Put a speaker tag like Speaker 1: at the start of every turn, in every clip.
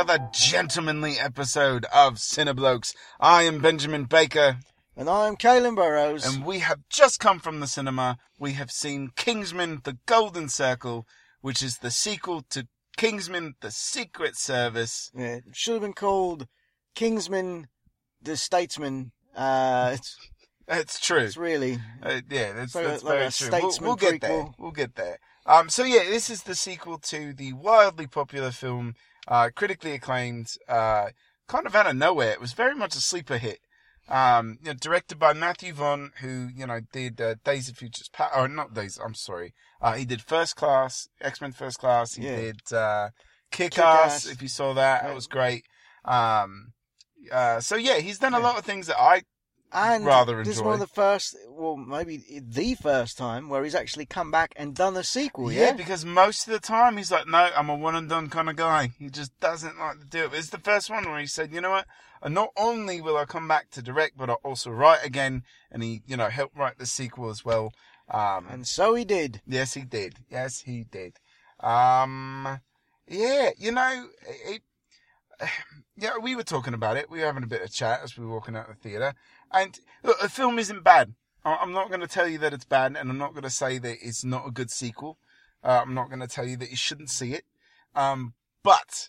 Speaker 1: another gentlemanly episode of Cineblokes. I am Benjamin Baker,
Speaker 2: And I'm Caelan Burrows.
Speaker 1: and we have just come from the cinema. We have seen Kingsman: The Golden Circle, which is the sequel to Kingsman: The Secret Service.
Speaker 2: yeah, it should have been called Kingsman the Statesman. Uh, it's,
Speaker 1: It's true.
Speaker 2: it's really.
Speaker 1: Uh, yeah, that's,
Speaker 2: a-
Speaker 1: that's
Speaker 2: like
Speaker 1: very true. We'll,
Speaker 2: statesman
Speaker 1: we'll get there. We'll get there. Um, so yeah, this is the sequel to the wildly popular film, uh, critically acclaimed, uh, kind of out of nowhere. It was very much a sleeper hit. Um, you know, directed by Matthew Vaughn, who you know did uh, Days of Futures Past, or not Days. I'm sorry. Uh, he did First Class, X Men First Class. He
Speaker 2: Yeah.
Speaker 1: did uh, Kick. Ass. If you saw that, that was great. Um, uh, so yeah, he's done a lot of things that I
Speaker 2: And
Speaker 1: Rather
Speaker 2: this is one of the first, well, maybe the first time where he's actually come back and done a sequel.
Speaker 1: yeah,
Speaker 2: Yeah,
Speaker 1: because most of the time he's like, no, I'm a one and done kind of guy. He just doesn't like to do it. But it's the first one where he said, you know what? And not only will I come back to direct, but I'll also write again. And he, you know, helped write the sequel as well. Um,
Speaker 2: and so he did.
Speaker 1: yes, he did. Yes, he did. Um, yeah, you know, it, yeah, we were talking about it. We were having a bit of chat as we were walking out of the theatre. And look, the film isn't bad. I'm not going to tell you that it's bad, and I'm not going to say that it's not a good sequel. Uh, I'm not going to tell you that you shouldn't see it. Um, but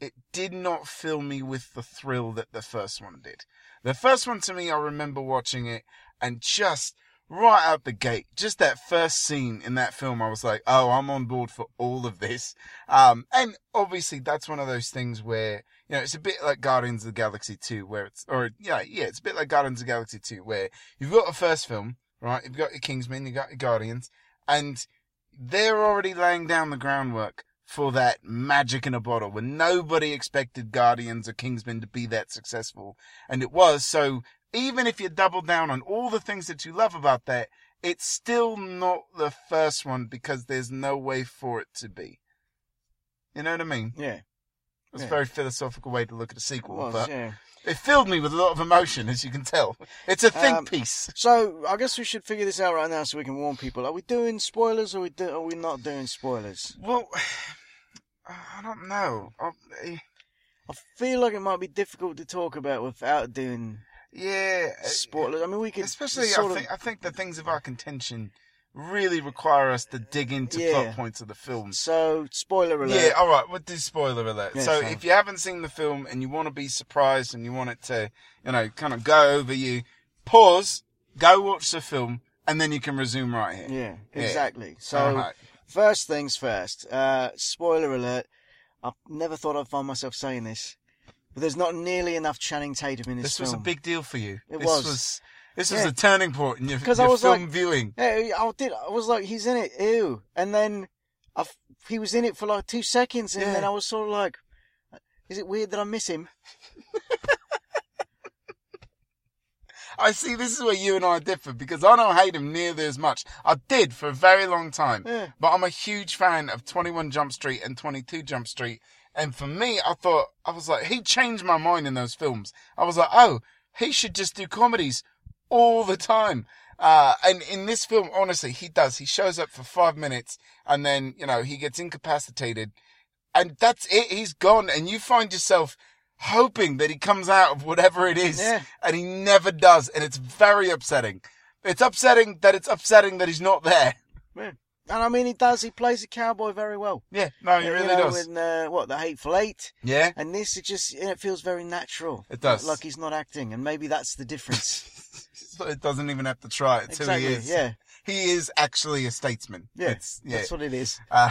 Speaker 1: it did not fill me with the thrill that the first one did. The first one to me, I remember watching it and just right out the gate, just that first scene in that film, I was like, oh, I'm on board for all of this. Um, and obviously that's one of those things where, you know, it's a bit like Guardians of the Galaxy 2 where it's, or yeah, yeah, it's a bit like Guardians of the Galaxy 2 where you've got a first film, right? You've got your Kingsman, you've got your Guardians, and they're already laying down the groundwork for that magic in a bottle when nobody expected Guardians or Kingsman to be that successful. And it was. So even if you double down on all the things that you love about that, it's still not the first one because there's no way for it to be. You know what I mean?
Speaker 2: Yeah,
Speaker 1: It's
Speaker 2: Yeah.
Speaker 1: a very philosophical way to look at a sequel,
Speaker 2: was.
Speaker 1: but
Speaker 2: Yeah.
Speaker 1: it filled me with a lot of emotion, as you can tell. It's a think
Speaker 2: Um,
Speaker 1: piece.
Speaker 2: So I guess we should figure this out right now so we can warn people. Are we doing spoilers or are we, do, are we not doing spoilers?
Speaker 1: Well, I don't know. I-
Speaker 2: I feel like it might be difficult to talk about without doing
Speaker 1: Yeah. uh,
Speaker 2: spoilers. I mean, we could
Speaker 1: Especially,
Speaker 2: sort
Speaker 1: I
Speaker 2: of
Speaker 1: I think the things of our contention really require us to dig into
Speaker 2: Yeah.
Speaker 1: plot points of the film.
Speaker 2: So, spoiler alert.
Speaker 1: Yeah, all right. We'll do spoiler alert.
Speaker 2: Yeah,
Speaker 1: so, if you haven't seen the film and you want to be surprised and you want it to, you know, kind of go over you, pause, go watch the film, and then you can resume right here.
Speaker 2: Yeah,
Speaker 1: Yeah.
Speaker 2: exactly. So,
Speaker 1: right.
Speaker 2: first things first. Uh, spoiler alert. I've never thought I'd find myself saying this, but there's not nearly enough Channing Tatum in this,
Speaker 1: This
Speaker 2: film.
Speaker 1: was a big deal for you.
Speaker 2: It
Speaker 1: this
Speaker 2: was.
Speaker 1: This was
Speaker 2: Yeah.
Speaker 1: a turning point in your, your
Speaker 2: I was
Speaker 1: film
Speaker 2: like-
Speaker 1: viewing.
Speaker 2: Yeah, I did. I was like, he's in it, ew. And then I he was in it for like two seconds, and
Speaker 1: Yeah.
Speaker 2: then I was sort of like, is it weird that I miss him?
Speaker 1: I see. This is where you and I differ because I don't hate him nearly as much. I did for a very long time,
Speaker 2: Yeah.
Speaker 1: but I'm a huge fan of 21 Jump Street and 22 Jump Street. And for me, I thought I was like, he changed my mind in those films. I was like, oh, he should just do comedies all the time. Uh, and in this film, honestly, he does. He shows up for five minutes and then, you know, he gets incapacitated and that's it. He's gone. And you find yourself hoping that he comes out of whatever it is.
Speaker 2: Yeah.
Speaker 1: And he never does. And it's very upsetting. It's upsetting that it's upsetting that he's not there.
Speaker 2: Yeah. And I mean, he does. He plays a cowboy very well.
Speaker 1: Yeah, no, he
Speaker 2: You
Speaker 1: really
Speaker 2: know,
Speaker 1: does.
Speaker 2: In uh, what the Hateful Eight,
Speaker 1: Yeah,
Speaker 2: and this it just it feels very natural.
Speaker 1: It does.
Speaker 2: Like he's not acting, and maybe that's the difference.
Speaker 1: It doesn't even have to try. It's
Speaker 2: exactly.
Speaker 1: who he is.
Speaker 2: Yeah.
Speaker 1: He is actually a statesman.
Speaker 2: Yeah.
Speaker 1: It's, yeah.
Speaker 2: That's what it is.
Speaker 1: Uh,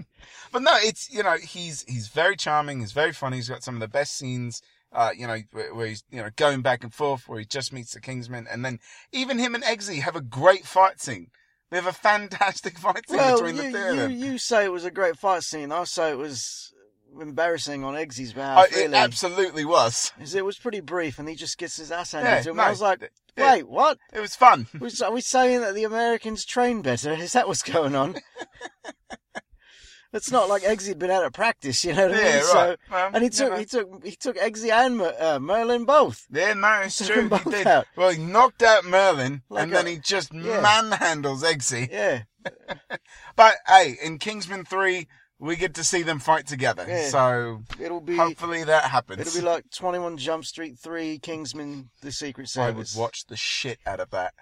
Speaker 1: but no, it's you know he's he's very charming. He's very funny. He's got some of the best scenes. Uh, you know where, where he's you know going back and forth, where he just meets the Kingsman, and then even him and Eggsy have a great fight scene. They have a fantastic fight scene
Speaker 2: Well,
Speaker 1: between
Speaker 2: you,
Speaker 1: the two of
Speaker 2: you,
Speaker 1: them.
Speaker 2: you say it was a great fight scene. I say it was embarrassing on Eggsy's behalf.
Speaker 1: it
Speaker 2: really,
Speaker 1: absolutely was.
Speaker 2: 'Cause it was pretty brief, and he just gets his ass handed
Speaker 1: Yeah,
Speaker 2: to him.
Speaker 1: no,
Speaker 2: I was like,
Speaker 1: yeah.
Speaker 2: wait, what?
Speaker 1: It was fun.
Speaker 2: We- Are we saying that the Americans train better? Is that what's going on? it's not like Eggsy'd been out of practice, you know what I mean?
Speaker 1: Yeah,
Speaker 2: So,
Speaker 1: right. Well,
Speaker 2: and he took he took he took Eggsy and Mer- uh, Merlin both.
Speaker 1: Yeah, no, it's
Speaker 2: Took
Speaker 1: true.
Speaker 2: them
Speaker 1: He
Speaker 2: both
Speaker 1: did.
Speaker 2: out.
Speaker 1: Well, he knocked out Merlin,
Speaker 2: Like
Speaker 1: and then he just
Speaker 2: yeah.
Speaker 1: manhandles Eggsy.
Speaker 2: Yeah,
Speaker 1: But hey, in Kingsman 3, we get to see them fight together.
Speaker 2: Yeah.
Speaker 1: So
Speaker 2: It'll be
Speaker 1: hopefully that happens.
Speaker 2: it'll be like Twenty One Jump Street Three, Kingsman: The Secret Service.
Speaker 1: I would watch the shit out of that.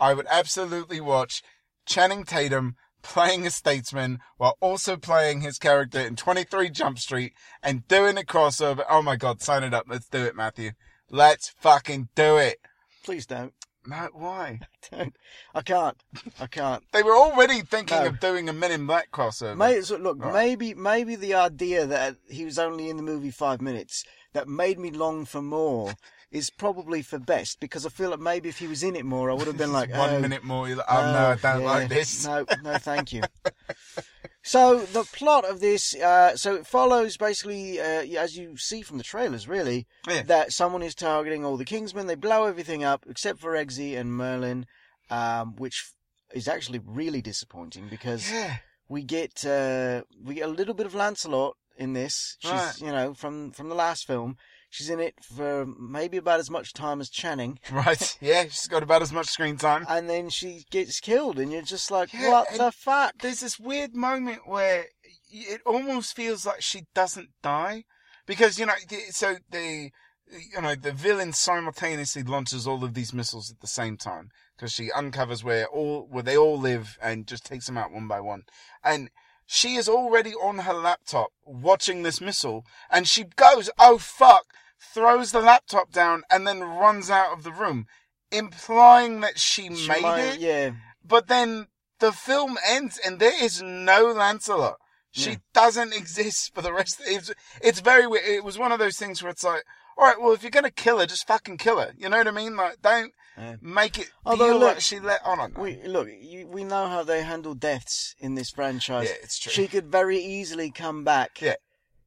Speaker 1: I would absolutely watch Channing Tatum playing a statesman while also playing his character in 23 Jump Street and doing a crossover. Oh my god, sign it up. Let's do it, Matthew. Let's fucking do it.
Speaker 2: Please don't.
Speaker 1: No, why?
Speaker 2: I Don't. I can't. I can't.
Speaker 1: They were already thinking
Speaker 2: No.
Speaker 1: of doing a Men in Black crossover.
Speaker 2: May, so look,
Speaker 1: Right.
Speaker 2: maybe maybe the idea that he was only in the movie five minutes that made me long for more is probably for best because I feel like maybe if he was in it more, I would have been like,
Speaker 1: one
Speaker 2: oh,
Speaker 1: minute more. You're like, oh, no, I don't
Speaker 2: yeah,
Speaker 1: like this.
Speaker 2: No, no, thank you. so the plot of this, uh, so it follows basically, uh, as you see from the trailers, really,
Speaker 1: Yeah.
Speaker 2: that someone is targeting all the Kingsmen. They blow everything up except for Eggsy and Merlin, um, which is actually really disappointing because
Speaker 1: Yeah.
Speaker 2: we get uh, we get a little bit of Lancelot in this. She's
Speaker 1: Right.
Speaker 2: you know from from the last film. She's in it for maybe about as much time as Channing,
Speaker 1: Right. Yeah, she's got about as much screen time.
Speaker 2: and then she gets killed, and you're just like,
Speaker 1: Yeah,
Speaker 2: what the fuck?
Speaker 1: there's this weird moment where it almost feels like she doesn't die because you know so the you know the villain simultaneously launches all of these missiles at the same time because she uncovers where all where they all live and just takes them out one by one and she is already on her laptop watching this missile and she goes oh fuck throws the laptop down and then runs out of the room implying that she,
Speaker 2: She
Speaker 1: made
Speaker 2: might-
Speaker 1: it
Speaker 2: Yeah,
Speaker 1: but then the film ends and there is no Lancelot. She
Speaker 2: Yeah.
Speaker 1: doesn't exist for the rest. Of, It's it's very weird. It was one of those things where it's like, all right, well, if you're gonna kill her, just fucking kill her. You know what I mean? Like, don't Make it
Speaker 2: Although, look,
Speaker 1: like she let. Oh, I don't
Speaker 2: we look. You, we know how they handle deaths in this franchise.
Speaker 1: yeah, it's true.
Speaker 2: She could very easily come back.
Speaker 1: Yeah.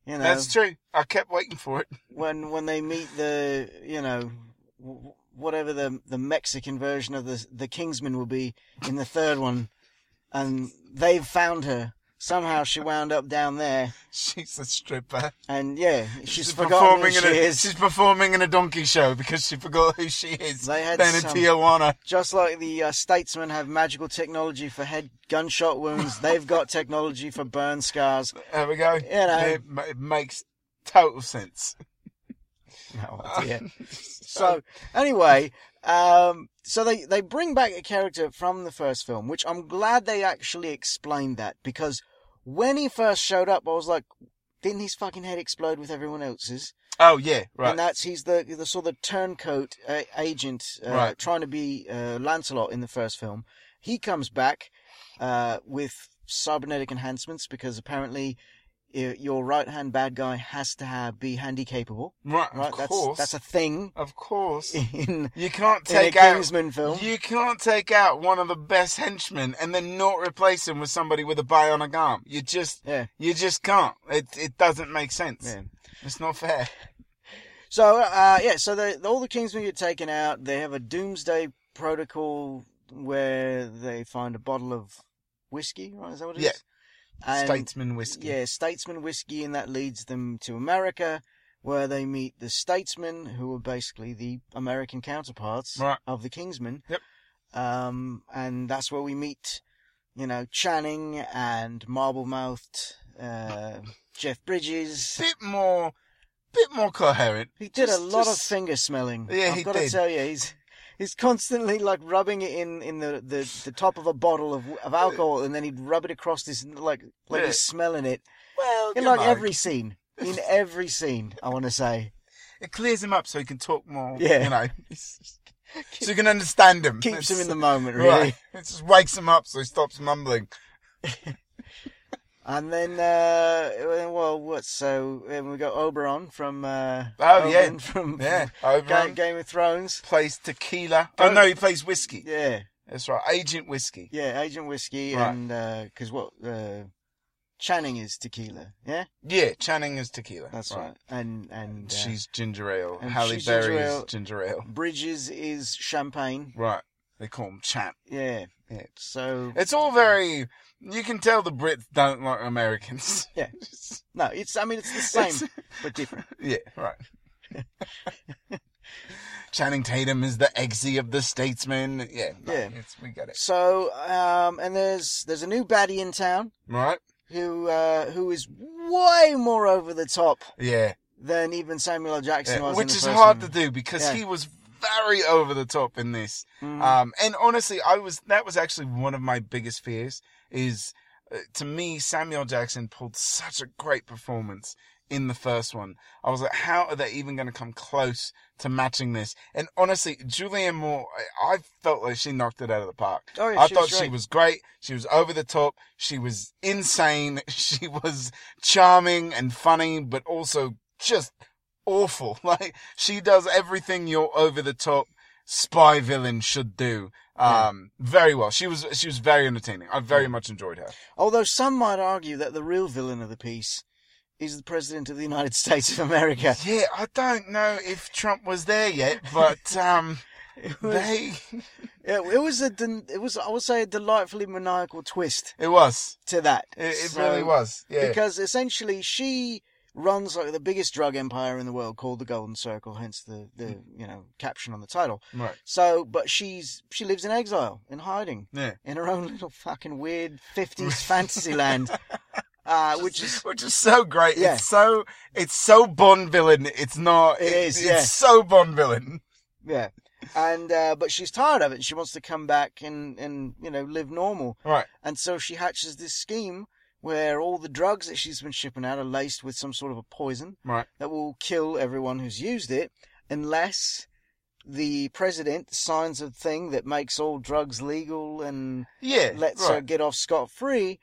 Speaker 2: you know,
Speaker 1: That's true. I kept waiting for it.
Speaker 2: when when they meet the you know whatever the the Mexican version of the the Kingsman will be in the third one, and they've found her. Somehow she wound up down there,
Speaker 1: She's a stripper.
Speaker 2: and yeah, she's, forgotten who
Speaker 1: performing
Speaker 2: she
Speaker 1: in a
Speaker 2: is.
Speaker 1: she's performing in a donkey show because she forgot who she is.
Speaker 2: They had
Speaker 1: then in
Speaker 2: some-
Speaker 1: Tijuana.
Speaker 2: Just like the uh, statesmen have magical technology for head gunshot wounds, they've got technology for burn scars.
Speaker 1: There we go.
Speaker 2: You know.
Speaker 1: it, it makes total sense.
Speaker 2: Oh dear. So anyway, um, so they they bring back a character from the first film, which I'm glad they actually explained that because when he first showed up, I was like, didn't his fucking head explode with everyone else's?
Speaker 1: Oh yeah, right.
Speaker 2: And that's he's the the sort of turncoat uh, agent uh,
Speaker 1: Right.
Speaker 2: trying to be uh, Lancelot in the first film. He comes back uh, with cybernetic enhancements because apparently. Your right hand bad guy has to have be handy capable,
Speaker 1: right,
Speaker 2: right?
Speaker 1: of
Speaker 2: that's
Speaker 1: course.
Speaker 2: that's a thing
Speaker 1: Of course.
Speaker 2: in
Speaker 1: You can't take out
Speaker 2: Kingsman film.
Speaker 1: you can't take out one of the best henchmen and then not replace him with somebody with a bionic arm. You just
Speaker 2: Yeah,
Speaker 1: you just can't. It it doesn't make sense.
Speaker 2: yeah.
Speaker 1: It's not fair.
Speaker 2: So, uh, yeah, so the, all the Kingsmen get taken out. They have a doomsday protocol where they find a bottle of whiskey, right? Is that what it is? And,
Speaker 1: Statesman whiskey.
Speaker 2: Yeah, statesman whiskey, and that leads them to America, where they meet the statesmen, who are basically the American counterparts
Speaker 1: Right.
Speaker 2: of the Kingsmen.
Speaker 1: Yep.
Speaker 2: Um, and that's where we meet, you know, Channing and marble-mouthed uh, Jeff Bridges.
Speaker 1: Bit more bit more coherent.
Speaker 2: He did
Speaker 1: Just-
Speaker 2: a lot
Speaker 1: just-
Speaker 2: of finger smelling.
Speaker 1: Yeah,
Speaker 2: I've
Speaker 1: he
Speaker 2: got
Speaker 1: did.
Speaker 2: to tell you, he's he's constantly like rubbing it in in the, the, the top of a bottle of of alcohol, and then he'd rub it across this like like he's smelling it
Speaker 1: Well,
Speaker 2: in like
Speaker 1: know,
Speaker 2: every scene. In every scene, I want to say,
Speaker 1: it clears him up so he can talk more.
Speaker 2: Yeah.
Speaker 1: You know. so you can understand him.
Speaker 2: keeps him in the moment, really.
Speaker 1: Right. It just wakes him up so he stops mumbling.
Speaker 2: And then, uh, well, what? So we got Oberyn from uh,
Speaker 1: Oh, yeah.
Speaker 2: Oberyn from
Speaker 1: Yeah.
Speaker 2: Game,
Speaker 1: Oberyn
Speaker 2: Game of Thrones.
Speaker 1: plays tequila. Oh
Speaker 2: Don't-
Speaker 1: no, he plays whiskey.
Speaker 2: Yeah,
Speaker 1: That's right. Agent whiskey.
Speaker 2: yeah, Agent Whiskey,
Speaker 1: Right.
Speaker 2: and because what? Uh, Channing is tequila. Yeah,
Speaker 1: Yeah, Channing is tequila.
Speaker 2: that's right. And and uh,
Speaker 1: She's ginger ale.
Speaker 2: and
Speaker 1: Halle Berry
Speaker 2: ginger
Speaker 1: is
Speaker 2: ale.
Speaker 1: ginger ale.
Speaker 2: Bridges is champagne.
Speaker 1: Right. They call him Champ.
Speaker 2: Yeah.
Speaker 1: Yeah.
Speaker 2: So
Speaker 1: It's all very. You can tell the Brits don't like Americans.
Speaker 2: Yeah. no, it's I mean it's the same but different.
Speaker 1: yeah, right. Channing Tatum is the Eggsy of the statesman. Yeah, no,
Speaker 2: Yeah.
Speaker 1: It's, we get it.
Speaker 2: So um and there's there's a new baddie in town
Speaker 1: Right?
Speaker 2: who uh, who is way more over the top
Speaker 1: Yeah.
Speaker 2: than even Samuel L. Jackson
Speaker 1: Yeah,
Speaker 2: was. in
Speaker 1: which
Speaker 2: the
Speaker 1: is
Speaker 2: first
Speaker 1: hard
Speaker 2: one.
Speaker 1: to do because
Speaker 2: Yeah.
Speaker 1: he was very over the top in this.
Speaker 2: Mhm.
Speaker 1: Um, and honestly, I was that was actually one of my biggest fears. Is uh, to me, Samuel Jackson pulled such a great performance in the first one. I was like, how are they even going to come close to matching this? And honestly, Julianne Moore, I, I felt like she knocked it out of the park.
Speaker 2: Oh, yeah,
Speaker 1: I thought she was great. She was over the top. She was insane. She was charming and funny, but also just awful. Like she does everything your over the top spy villain should do. Um, very well. She was she was very entertaining. I very much enjoyed her.
Speaker 2: Although some might argue that the real villain of the piece is the President of the United States of America.
Speaker 1: Yeah, I don't know if Trump was there yet, but um,
Speaker 2: It was,
Speaker 1: they
Speaker 2: it, it was a, it was, I would say, a delightfully maniacal twist
Speaker 1: it was
Speaker 2: to that.
Speaker 1: it, it
Speaker 2: So-
Speaker 1: really was. Yeah,
Speaker 2: Because essentially she runs like the biggest drug empire in the world called the Golden Circle, hence the, the you know, caption on the title.
Speaker 1: right.
Speaker 2: So, but she's, she lives in exile, in hiding,
Speaker 1: Yeah.
Speaker 2: in her own little fucking weird 50s fantasy land. Uh, which is,
Speaker 1: which is so great.
Speaker 2: Yeah.
Speaker 1: It's so it's so Bond villain. It's not.
Speaker 2: It is,
Speaker 1: It's
Speaker 2: yeah.
Speaker 1: so Bond villain.
Speaker 2: yeah. And, uh, but she's tired of it and she wants to come back and, and, you know, live normal.
Speaker 1: Right.
Speaker 2: And so she hatches this scheme where all the drugs that she's been shipping out are laced with some sort of a poison
Speaker 1: Right.
Speaker 2: that will kill everyone who's used it unless the president signs a thing that makes all drugs legal and
Speaker 1: Yeah.
Speaker 2: lets her get off scot free.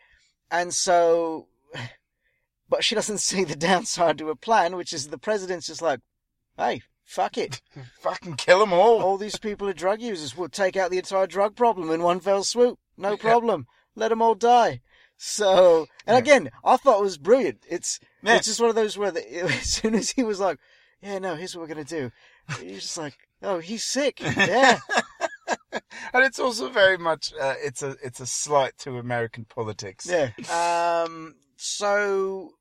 Speaker 2: And so, but she doesn't see the downside to her plan, which is the president's just like, hey, fuck it.
Speaker 1: Fucking kill them all.
Speaker 2: All these people are drug users. We'll take out the entire drug problem in one fell swoop. No problem. Let them all die. So, and again, I thought it was brilliant. It's it's just one of those where the, as soon as he was like, "Yeah, no, here's what we're gonna do," he's just like, "Oh, he's sick." Yeah,
Speaker 1: and it's also very much uh, it's a it's a slight to American politics.
Speaker 2: yeah. Um. So,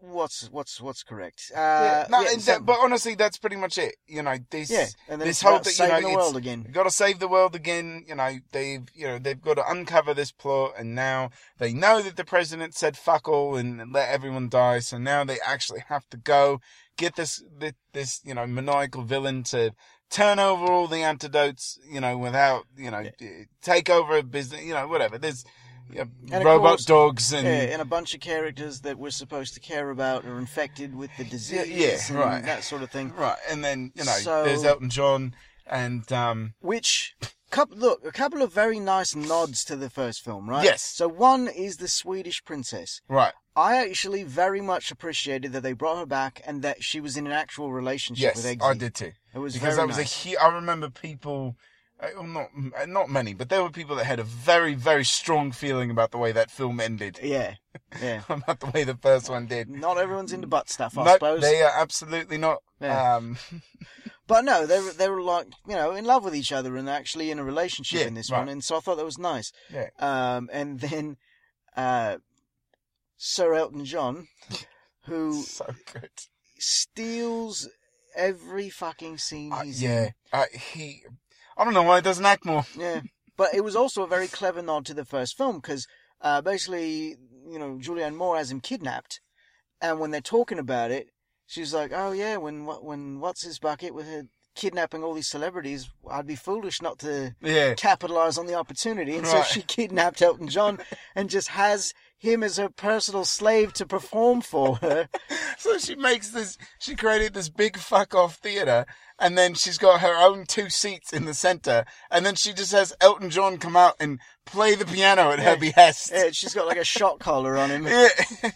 Speaker 2: what's what's what's correct? Uh,
Speaker 1: Yeah, no,
Speaker 2: yeah,
Speaker 1: that- but honestly, that's pretty much it. You know, this
Speaker 2: yeah, and
Speaker 1: this whole thing, you know,
Speaker 2: the world again.
Speaker 1: Got to save the world again. You know, they've, you know, they've got to uncover this plot and now they know that the president said fuck all and let everyone die. So now they actually have to go get this, this, this you know, maniacal villain to turn over all the antidotes, you know, without, you know, take over a business, you know, whatever. There's know,
Speaker 2: And
Speaker 1: robot
Speaker 2: course-
Speaker 1: dogs and,
Speaker 2: Yeah, and a bunch of characters that we're supposed to care about are infected with the disease,
Speaker 1: yeah,
Speaker 2: and
Speaker 1: right.
Speaker 2: that sort of thing.
Speaker 1: right. And then, you know,
Speaker 2: So-
Speaker 1: there's Elton John and, um,
Speaker 2: Which, couple, look, a couple of very nice nods to the first film, right?
Speaker 1: Yes.
Speaker 2: So one is the Swedish princess.
Speaker 1: right.
Speaker 2: I actually very much appreciated that they brought her back and that she was in an actual relationship with
Speaker 1: Yes,
Speaker 2: Eggsy.
Speaker 1: I did too.
Speaker 2: It was
Speaker 1: because
Speaker 2: very
Speaker 1: that was
Speaker 2: nice.
Speaker 1: a hu- I remember people, well, not uh, not many, but there were people that had a very very strong feeling about the way that film ended,
Speaker 2: Yeah, yeah.
Speaker 1: about the way the first one did.
Speaker 2: Not everyone's into butt stuff, I
Speaker 1: No,
Speaker 2: suppose.
Speaker 1: they are absolutely not.
Speaker 2: Yeah.
Speaker 1: Um,
Speaker 2: But no, they were, they were like, you know, in love with each other and actually in a relationship
Speaker 1: Yeah,
Speaker 2: in this
Speaker 1: right.
Speaker 2: one. And so I thought that was nice.
Speaker 1: yeah,
Speaker 2: Um, and then, uh, Sir Elton John, who
Speaker 1: so good.
Speaker 2: steals every fucking scene
Speaker 1: Uh, yeah,
Speaker 2: in.
Speaker 1: uh, he. I don't know why it doesn't act more.
Speaker 2: Yeah. But it was also a very clever nod to the first film because, uh, basically, you know, Julianne Moore has him kidnapped. And when they're talking about it, she's like, oh yeah, when, when what's his bucket with her kidnapping all these celebrities, I'd be foolish not to
Speaker 1: Yeah,
Speaker 2: capitalize on the opportunity. And so she kidnapped Elton John and just has him as her personal slave to perform for her.
Speaker 1: so she makes this. She created this big fuck off theater, and then she's got her own two seats in the center, and then she just has Elton John come out and play the piano at her behest.
Speaker 2: Yeah, she's got like a shot collar on him.
Speaker 1: Yeah.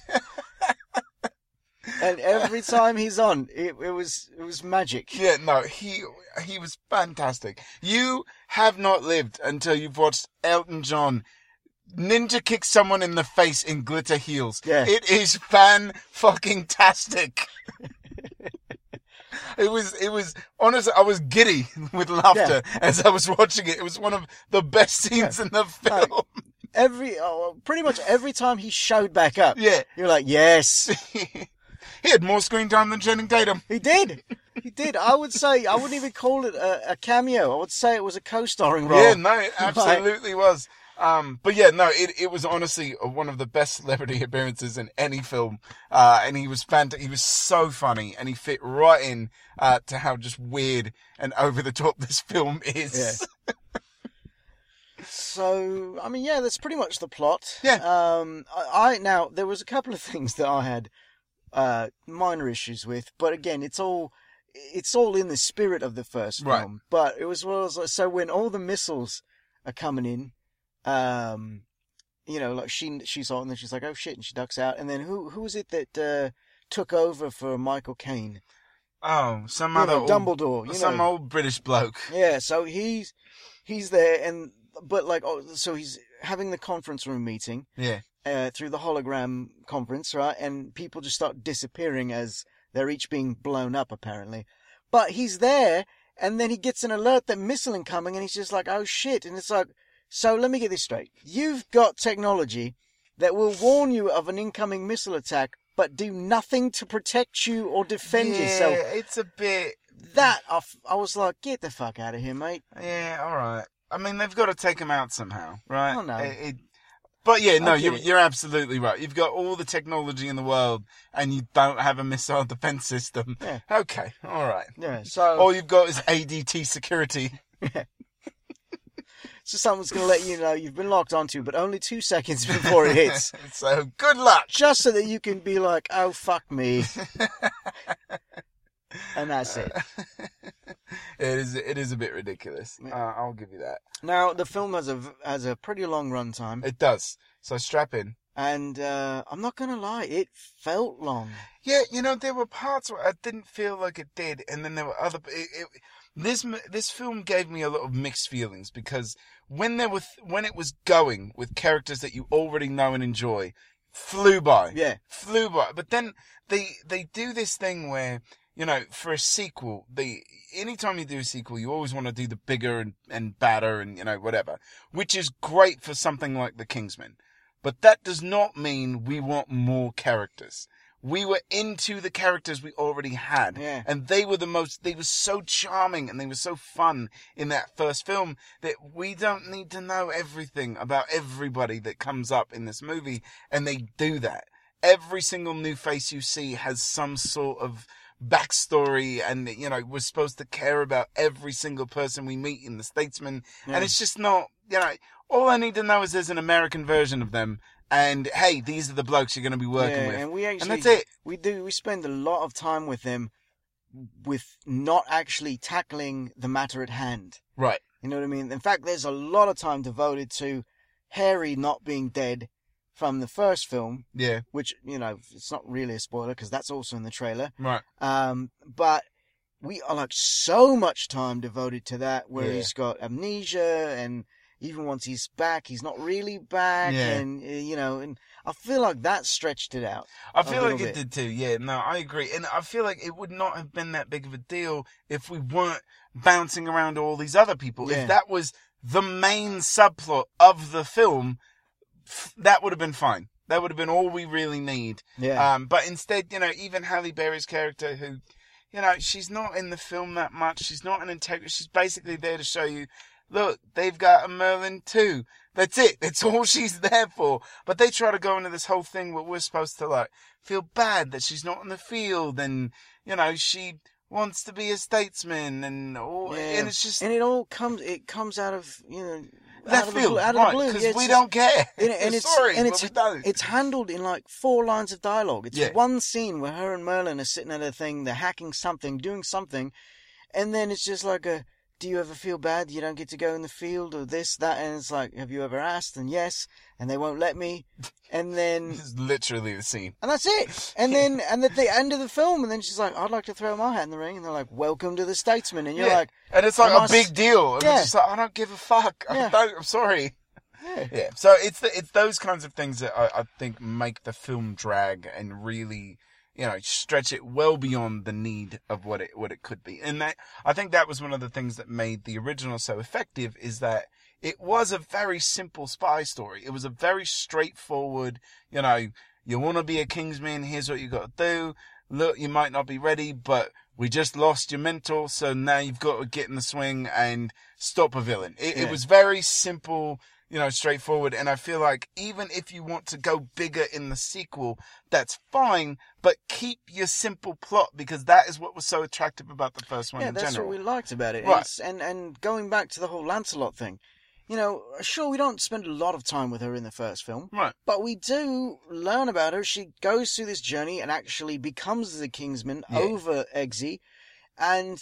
Speaker 2: And every time he's on, it, it was, it was magic.
Speaker 1: Yeah, no, he he was fantastic. You have not lived until you've watched Elton John ninja kicks someone in the face in glitter heels.
Speaker 2: Yeah.
Speaker 1: It is fan fucking tastic. It was, it was, honestly, I was giddy with laughter as I was watching it. It was one of the best scenes in the film.
Speaker 2: Every, oh, pretty much every time he showed back up,
Speaker 1: Yeah.
Speaker 2: you're like, yes,
Speaker 1: he had more screen time than Channing Tatum.
Speaker 2: he did. He did. I would say, I wouldn't even call it a, a cameo. I would say it was a co-starring role.
Speaker 1: Yeah, no, it absolutely was. Um, but yeah, no, it, it was honestly one of the best celebrity appearances in any film. Uh, and he was fantastic. He was so funny and he fit right in, uh, to how just weird and over the top this film is.
Speaker 2: So, I mean, yeah, that's pretty much the plot.
Speaker 1: Yeah.
Speaker 2: Um, I, I now there was a couple of things that I had uh minor issues with, but again, it's all it's all in the spirit of the first
Speaker 1: Right.
Speaker 2: film. But it was well, so when all the missiles are coming in, um, you know, like she she's on, and then she's like, oh shit, and she ducks out, and then who who was it that uh took over for Michael Caine?
Speaker 1: Oh, some
Speaker 2: You
Speaker 1: other
Speaker 2: know,
Speaker 1: old,
Speaker 2: Dumbledore. You
Speaker 1: some
Speaker 2: know,
Speaker 1: old British bloke.
Speaker 2: Yeah, so he's he's there, and but like, oh, so he's having the conference room meeting
Speaker 1: Yeah.
Speaker 2: uh, through the hologram conference, right? And people just start disappearing as they're each being blown up, apparently. But he's there, and then he gets an alert that missile incoming, and he's just like, "Oh shit!" And it's like, so let me get this straight: you've got technology that will warn you of an incoming missile attack, but do nothing to protect you or defend yourself.
Speaker 1: yeah,
Speaker 2: yourself.
Speaker 1: it's a bit.
Speaker 2: That I, f- I was like, get the fuck out of here, mate.
Speaker 1: Yeah, all right. I mean, they've got to take him out somehow, right?
Speaker 2: I know.
Speaker 1: It, it- but yeah, no, you're, you're absolutely right. You've got all the technology in the world, and you don't have a missile defense system.
Speaker 2: Yeah.
Speaker 1: Okay, all right.
Speaker 2: Yeah, so
Speaker 1: All you've got is ADT security.
Speaker 2: so someone's gonna let you know you've been locked onto, but only two seconds before it hits.
Speaker 1: so good luck.
Speaker 2: just so that you can be like, oh fuck me, and that's it.
Speaker 1: It is. It is a bit ridiculous. Uh, I'll give you that.
Speaker 2: Now the film has a has a pretty long runtime,
Speaker 1: It does. So strap in.
Speaker 2: and uh, I'm not gonna lie, it felt long.
Speaker 1: Yeah, you know there were parts where I didn't feel like it did, and then there were other. It, it, this this film gave me a lot of mixed feelings because when there was when it was going with characters that you already know and enjoy, flew by.
Speaker 2: Yeah,
Speaker 1: flew by. But then they they do this thing where you know for a sequel, they anytime you do a sequel, you always want to do the bigger and and badder and you know whatever, which is great for something like The Kingsman. But that does not mean we want more characters. We were into the characters we already had.
Speaker 2: Yeah.
Speaker 1: And they were the most, they were so charming and they were so fun in that first film that we don't need to know everything about everybody that comes up in this movie. And they do that. Every single new face you see has some sort of backstory and, you know, we're supposed to care about every single person we meet in the Statesman.
Speaker 2: Yeah.
Speaker 1: And it's just not, you know, all I need to know is there's an American version of them. And hey, these are the blokes you're going to be working
Speaker 2: yeah,
Speaker 1: with.
Speaker 2: and we actually
Speaker 1: and that's it.
Speaker 2: we do we spend a lot of time with them, with not actually tackling the matter at hand.
Speaker 1: Right.
Speaker 2: You know what I mean? In fact, there's a lot of time devoted to Harry not being dead from the first film,
Speaker 1: Yeah.
Speaker 2: which you know it's not really a spoiler because that's also in the trailer.
Speaker 1: Right.
Speaker 2: Um, but we are like so much time devoted to that, where
Speaker 1: Yeah.
Speaker 2: he's got amnesia, and even once he's back, he's not really back,
Speaker 1: Yeah.
Speaker 2: and uh, you know, and I feel like that stretched it out.
Speaker 1: I feel like it
Speaker 2: bit.
Speaker 1: did too. Yeah, no, I agree. And I feel like it would not have been that big of a deal if we weren't bouncing around all these other people.
Speaker 2: Yeah.
Speaker 1: If that was the main subplot of the film, that would have been fine. That would have been all we really need.
Speaker 2: Yeah,
Speaker 1: Um, but instead, you know, even Halle Berry's character, who, you know, she's not in the film that much. She's not an integral. She's basically there to show you, look, they've got a Merlin too. That's it. That's all she's there for. But they try to go into this whole thing where we're supposed to like feel bad that she's not in the field, and you know, she wants to be a statesman, and all.
Speaker 2: Yeah.
Speaker 1: And it's just
Speaker 2: and it all comes it comes out of you know out of the
Speaker 1: field,
Speaker 2: blue, out of the blue.
Speaker 1: Because
Speaker 2: Yeah,
Speaker 1: we don't care.
Speaker 2: And, and it's
Speaker 1: sorry,
Speaker 2: and it's it's handled in like four lines of dialogue. It's
Speaker 1: Yeah.
Speaker 2: one scene where her and Merlin are sitting at a thing, they're hacking something, doing something, and then it's just like a. Do you ever feel bad you don't get to go in the field or this that? And it's like, have you ever asked? And yes, and they won't let me. And then
Speaker 1: This is literally the scene.
Speaker 2: and that's it. And then and at the end of the film, and then she's like, I'd like to throw my hat in the ring, and they're like, Welcome to the Statesman, and you're
Speaker 1: Yeah.
Speaker 2: like,
Speaker 1: And it's like
Speaker 2: I
Speaker 1: a
Speaker 2: s-
Speaker 1: big deal. And
Speaker 2: Yeah.
Speaker 1: It's just like, I don't give a fuck.
Speaker 2: Yeah.
Speaker 1: I'm sorry.
Speaker 2: yeah,
Speaker 1: Yeah. So it's the, it's those kinds of things that I, I think make the film drag and really, you know, stretch it well beyond the need of what it what it could be. And that I think that was one of the things that made the original so effective is that it was a very simple spy story. It was a very straightforward, you know, you want to be a Kingsman, here's what you got to do. Look, you might not be ready, but we just lost your mentor, so now you've got to get in the swing and stop a villain. It,
Speaker 2: Yeah.
Speaker 1: it was very simple, you know, straightforward. And I feel like even if you want to go bigger in the sequel, that's fine, but keep your simple plot because that is what was so attractive about the first one
Speaker 2: yeah,
Speaker 1: in
Speaker 2: that's
Speaker 1: general.
Speaker 2: what we liked about it.
Speaker 1: Right.
Speaker 2: And and going back to the whole Lancelot thing, you know, sure we don't spend a lot of time with her in the first film,
Speaker 1: Right.
Speaker 2: but we do learn about her. She goes through this journey and actually becomes the Kingsman
Speaker 1: Yeah.
Speaker 2: over Eggsy, and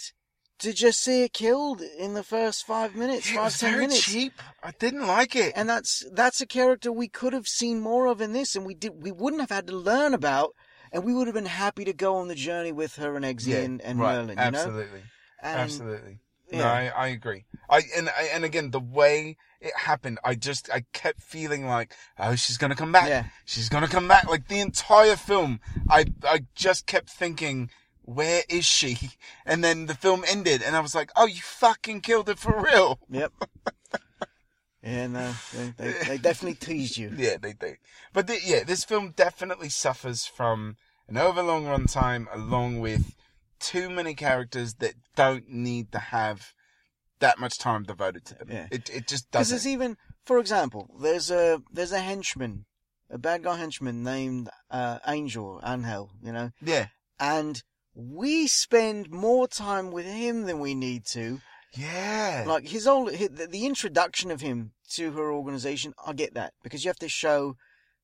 Speaker 2: to just see her killed in the first five minutes,
Speaker 1: Yeah, it
Speaker 2: five
Speaker 1: was
Speaker 2: ten
Speaker 1: very
Speaker 2: minutes.
Speaker 1: cheap. I didn't like it.
Speaker 2: and that's that's a character we could have seen more of in this, and we did we wouldn't have had to learn about, and we would have been happy to go on the journey with her and Eggsy
Speaker 1: yeah,
Speaker 2: and, and
Speaker 1: right.
Speaker 2: Merlin. You know,
Speaker 1: Absolutely.
Speaker 2: and,
Speaker 1: Absolutely. No,
Speaker 2: yeah.
Speaker 1: I, I agree. I and I, and again the way it happened, I just I kept feeling like oh she's gonna come back.
Speaker 2: Yeah.
Speaker 1: She's gonna come back. Like the entire film, I I just kept thinking. Where is she? And then the film ended, and I was like, "Oh, you fucking killed it for real!"
Speaker 2: Yep. and no, they, they, they definitely teased you.
Speaker 1: Yeah, they do. But the, yeah, this film definitely suffers from an overlong runtime, along with too many characters that don't need to have that much time devoted to them.
Speaker 2: Yeah.
Speaker 1: It it just doesn't.
Speaker 2: there's even, for example, there's a there's a henchman, a bad guy henchman named uh, Angel Angel, you know,
Speaker 1: Yeah,
Speaker 2: and we spend more time with him than we need to.
Speaker 1: yeah,
Speaker 2: Like his whole his, the, the introduction of him to her organization, I get that because you have to show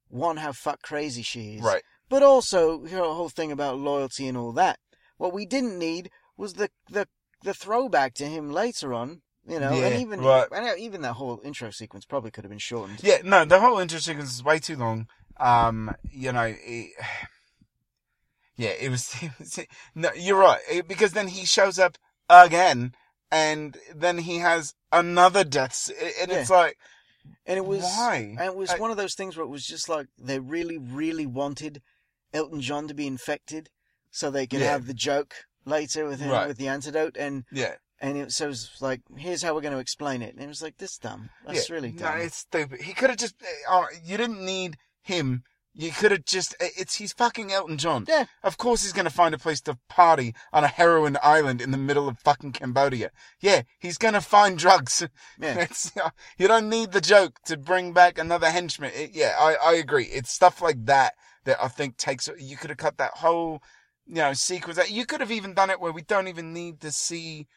Speaker 2: one how fuck crazy she is,
Speaker 1: right.
Speaker 2: but also her whole thing about loyalty and all that. What we didn't need was the the the throwback to him later on, you know,
Speaker 1: Yeah,
Speaker 2: and even
Speaker 1: right.
Speaker 2: and even that whole intro sequence probably could have been shortened.
Speaker 1: Yeah, no, the whole intro sequence is way too long. Um, you know, it, yeah, it was, it was. No, you're right It- because then he shows up again, and then he has another death, and it's like,
Speaker 2: And it was
Speaker 1: why?
Speaker 2: and it was
Speaker 1: I-
Speaker 2: one of those things where it was just like they really, really wanted Elton John to be infected so they could
Speaker 1: Yeah.
Speaker 2: have the joke later with him
Speaker 1: Right.
Speaker 2: with the antidote and
Speaker 1: yeah.
Speaker 2: and it, so it was like here's how we're going to explain it and it was like this dumb that's
Speaker 1: yeah.
Speaker 2: really
Speaker 1: No,
Speaker 2: dumb
Speaker 1: it's stupid. He could have just. Uh, you didn't need him. You could have just. It's he's fucking Elton John.
Speaker 2: Yeah.
Speaker 1: Of course he's gonna find a place to party on a heroin island in the middle of fucking Cambodia. Yeah, he's gonna find drugs.
Speaker 2: Yeah.
Speaker 1: It's, uh, you don't need the joke to bring back another henchman. It, yeah, I, I agree. It's stuff like that that I think takes. You could have cut that whole, you know, sequence. out. You could have even done it where we don't even need to see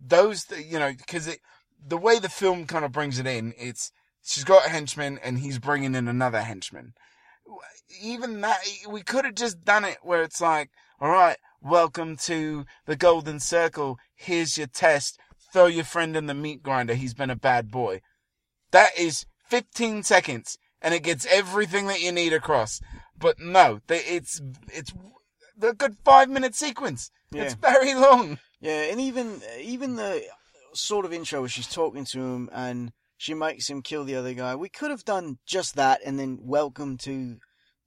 Speaker 1: those. th- You know, because it the way the film kind of brings it in, it's she's got a henchman and he's bringing in another henchman. Even that, we could have just done it where it's like, all right, welcome to the Golden Circle. Here's your test. Throw your friend in the meat grinder. He's been a bad boy. That is 15 seconds and it gets everything that you need across. But no, it's, it's the good five minute sequence. It's very long.
Speaker 2: yeah and even even the sort of intro where she's talking to him and she makes him kill the other guy we could have done just that and then welcome to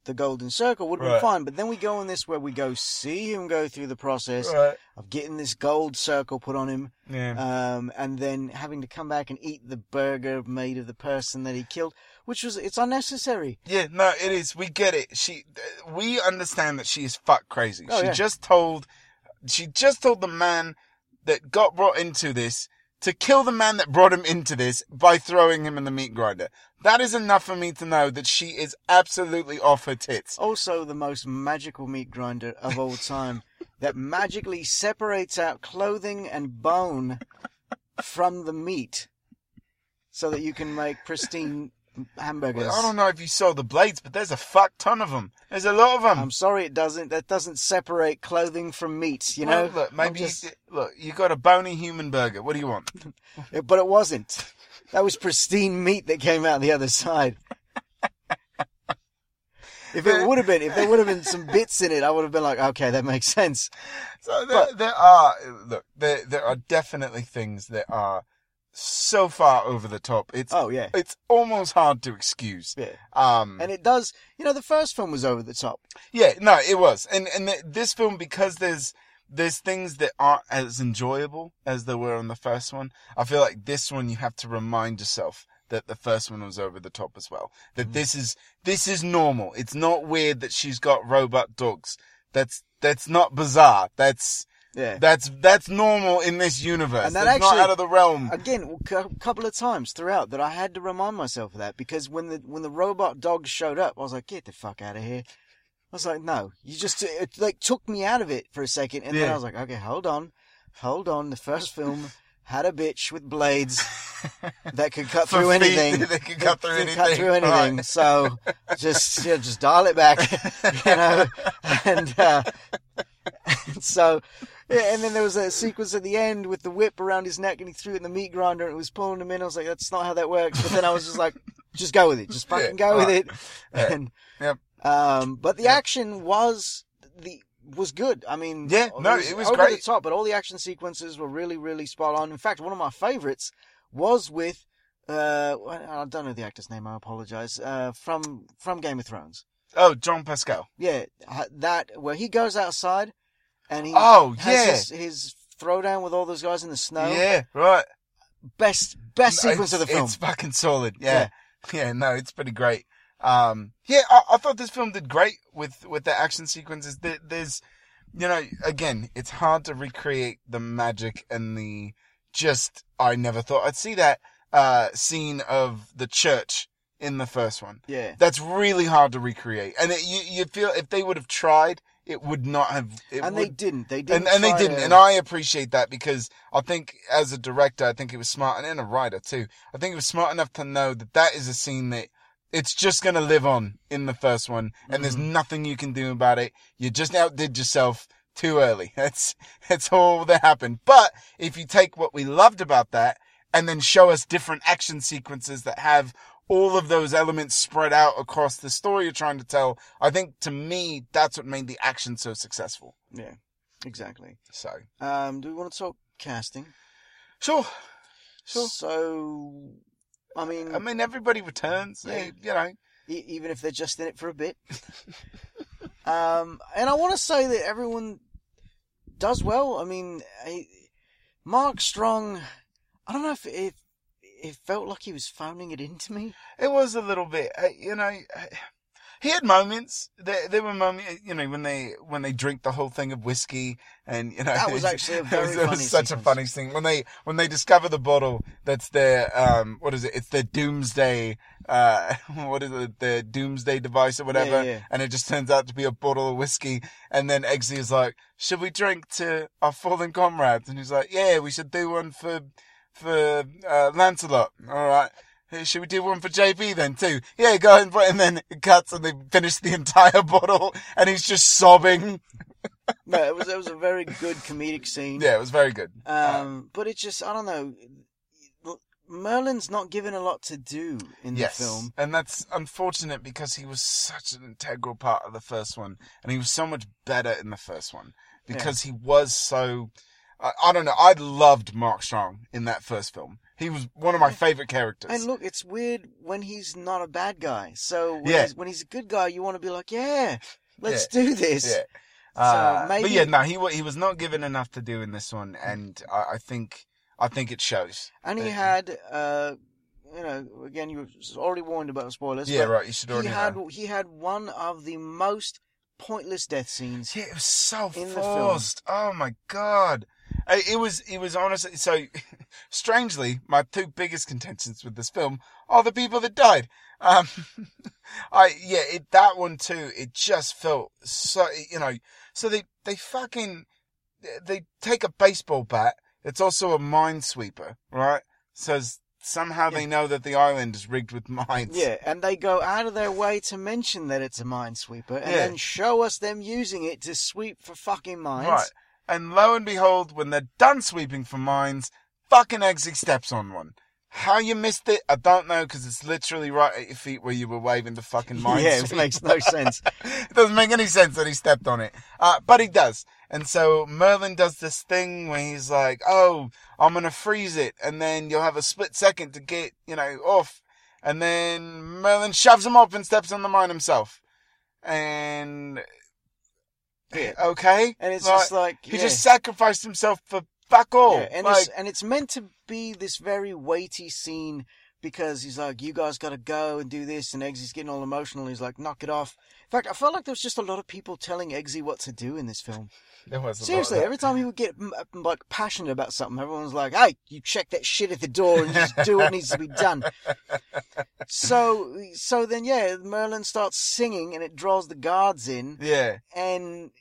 Speaker 2: the golden circle would have
Speaker 1: Right.
Speaker 2: been fine but then we go on this where we go see him go through the process
Speaker 1: Right.
Speaker 2: of getting this gold circle put on him
Speaker 1: Yeah.
Speaker 2: um, and then having to come back and eat the burger made of the person that he killed, which was it's unnecessary.
Speaker 1: Yeah, no, it is. We get it. She, we understand that she is fuck crazy.
Speaker 2: Oh,
Speaker 1: she
Speaker 2: yeah.
Speaker 1: just told, she just told the man that got brought into this to kill the man that brought him into this by throwing him in the meat grinder. That is enough for me to know that she is absolutely off her tits.
Speaker 2: Also, the most magical meat grinder of all time that magically separates out clothing and bone from the meat, so that you can make pristine hamburgers.
Speaker 1: I don't know if you saw the blades, but there's a fuck ton of them. There's a lot of them.
Speaker 2: I'm sorry, it doesn't. That doesn't separate clothing from meat. You know.
Speaker 1: Well, look, maybe
Speaker 2: just-
Speaker 1: you, look, you got a bony human burger. What do you want?
Speaker 2: But it wasn't. That was pristine meat that came out the other side. If it would have been, if there would have been some bits in it, I would have been like, okay, that makes sense.
Speaker 1: So there, there are look, there there are definitely things that are so far over the top. It's
Speaker 2: Oh yeah,
Speaker 1: it's almost hard to excuse.
Speaker 2: yeah.
Speaker 1: Um,
Speaker 2: And it does. You know, the first film was over the top.
Speaker 1: yeah, no, it was, and and th- this film because there's there's things that aren't as enjoyable as there were on the first one. I feel like this one you have to remind yourself that the first one was over the top as well. That
Speaker 2: Mhm.
Speaker 1: this is this is normal. It's not weird that she's got robot dogs. That's that's not bizarre. That's
Speaker 2: Yeah.
Speaker 1: That's that's normal in this universe.
Speaker 2: And that
Speaker 1: that's
Speaker 2: actually-
Speaker 1: not out of the realm.
Speaker 2: Again, a couple of times throughout that I had to remind myself of that because when the when the robot dogs showed up, I was like, "Get the fuck out of here!" I was like, "No, you just it like took me out of it for a second, and then I was like, "Okay, hold on, hold on." The first film had a bitch with blades that could cut through
Speaker 1: feet,
Speaker 2: anything.
Speaker 1: they could cut through anything.
Speaker 2: Cut through anything.
Speaker 1: Right.
Speaker 2: So just yeah, just dial it back, you know. And uh, so yeah, and then there was a sequence at the end with the whip around his neck, and he threw it in the meat grinder, and it was pulling him in. I was like, that's not how that works. But then I was just like, just go with it, just fucking go with it. And
Speaker 1: Yep.
Speaker 2: um, but the
Speaker 1: Yep.
Speaker 2: action was the was good. I mean,
Speaker 1: Yeah, no, it was
Speaker 2: over
Speaker 1: great.
Speaker 2: the top, but all the action sequences were really, really spot on. In fact, one of my favorites was with uh, I don't know the actor's name. I apologize. Uh, from from Game of Thrones.
Speaker 1: Oh, John Pascal.
Speaker 2: Yeah, that where he goes outside and he
Speaker 1: Oh, yeah.
Speaker 2: his, his throwdown with all those guys in the snow.
Speaker 1: Yeah, right.
Speaker 2: Best best
Speaker 1: No,
Speaker 2: sequence of the film.
Speaker 1: It's fucking solid. Yeah. yeah. no, it's pretty great. Um, yeah, I, I thought this film did great with, with the action sequences. There, there's, you know, again, it's hard to recreate the magic and the just, I never thought I'd see that, uh, scene of the church in the first one.
Speaker 2: Yeah,
Speaker 1: That's really hard to recreate. And it, you, you feel if they would have tried, it would not have, it
Speaker 2: and
Speaker 1: would,
Speaker 2: they didn't. They didn't.
Speaker 1: and, and they didn't,
Speaker 2: to-
Speaker 1: and I appreciate that because I think as a director, I think it was smart, and, and a writer too. I think it was smart enough to know that that is a scene that it's just going to live on in the first one, and there's
Speaker 2: Mhm.
Speaker 1: nothing you can do about it. You just outdid yourself too early. That's that's all that happened. But if you take what we loved about that and then show us different action sequences that have all of those elements spread out across the story you're trying to tell, I think to me that's what made the action so successful.
Speaker 2: Yeah, exactly.
Speaker 1: So.
Speaker 2: Um, do we want to talk casting?
Speaker 1: Sure. Sure.
Speaker 2: So, I mean,
Speaker 1: I mean, everybody returns.
Speaker 2: Yeah.
Speaker 1: You know.
Speaker 2: e- even if they're just in it for a bit. um, and I want to say that everyone does well. I mean, I, Mark Strong. I don't know if it, it felt like he was phoning it into me.
Speaker 1: It was a little bit, uh, you know. He had moments. There, there were moments, you know, when they when they drink the whole thing of whiskey, and you know
Speaker 2: That was actually a
Speaker 1: it
Speaker 2: very
Speaker 1: it was
Speaker 2: funny
Speaker 1: such a funny thing when they when they discover the bottle that's their um what is it? It's their doomsday uh what is it? Their doomsday device or whatever,
Speaker 2: yeah.
Speaker 1: and it just turns out to be a bottle of whiskey. And then Eggsy is like, "Should we drink to our fallen comrades?" And he's like, "Yeah, we should do one for for uh, Lancelot. All right." Should we do one for JB then too? Yeah, go ahead and put, and then it cuts and they finish the entire bottle and he's just sobbing.
Speaker 2: No, it was it was a very good comedic scene.
Speaker 1: Yeah, it was very good.
Speaker 2: Um, but it just I don't know. Merlin's not given a lot to do in
Speaker 1: yes.
Speaker 2: the film.
Speaker 1: And that's unfortunate because he was such an integral part of the first one and he was so much better in the first one because he was so, I, I don't know, I loved Mark Strong in that first film. He was one of my favorite characters.
Speaker 2: And look, it's weird when he's not a bad guy. So when,
Speaker 1: Yeah.
Speaker 2: he's, when he's a good guy, you want to be like, yeah, let's do this.
Speaker 1: Yeah. Uh,
Speaker 2: maybe-
Speaker 1: But yeah, no, he he was not given enough to do in this one, and I, I think I think it shows.
Speaker 2: And he had, uh, you know, again, you were already warned about spoilers.
Speaker 1: Yeah, right. You should already.
Speaker 2: He had
Speaker 1: know.
Speaker 2: he had one of the most pointless death scenes.
Speaker 1: Yeah, it was so
Speaker 2: in the film.
Speaker 1: forced. Oh my god. It was, it was honestly, so, strangely, my two biggest contentions with this film are the people that died. Um, I, yeah, it, that one too, it just felt so, you know, so they, they fucking, they take a baseball bat, it's also a minesweeper, right? So somehow they know that the island is rigged with mines.
Speaker 2: Yeah, and they go out of their way to mention that it's a minesweeper, and
Speaker 1: Yeah.
Speaker 2: then show us them using it to sweep for fucking mines.
Speaker 1: Right. And lo and behold, when they're done sweeping for mines, fucking Eggsy steps on one. How you missed it, I don't know, because it's literally right at your feet where you were waving the fucking mine.
Speaker 2: yeah, it makes no sense.
Speaker 1: it doesn't make any sense that he stepped on it. Uh, but he does. And so Merlin does this thing where he's like, oh, I'm going to freeze it. And then you'll have a split second to get, you know, off. And then Merlin shoves him off and steps on the mine himself. And,
Speaker 2: Yeah.
Speaker 1: okay.
Speaker 2: And it's
Speaker 1: Like,
Speaker 2: just like
Speaker 1: he just sacrificed himself for fuck all.
Speaker 2: Yeah, and
Speaker 1: like,
Speaker 2: it's and it's meant to be this very weighty scene because he's like, "You guys got to go and do this," and Eggsy's getting all emotional. He's like, "Knock it off." In fact, I felt like there was just a lot of people telling Eggsy what to do in this film.
Speaker 1: There was
Speaker 2: Seriously, every time he would get like passionate about something, everyone's like, "Hey, you check that shit at the door and just do what needs to be done." So, so then yeah, Merlin starts singing and it draws the guards in,
Speaker 1: Yeah,
Speaker 2: and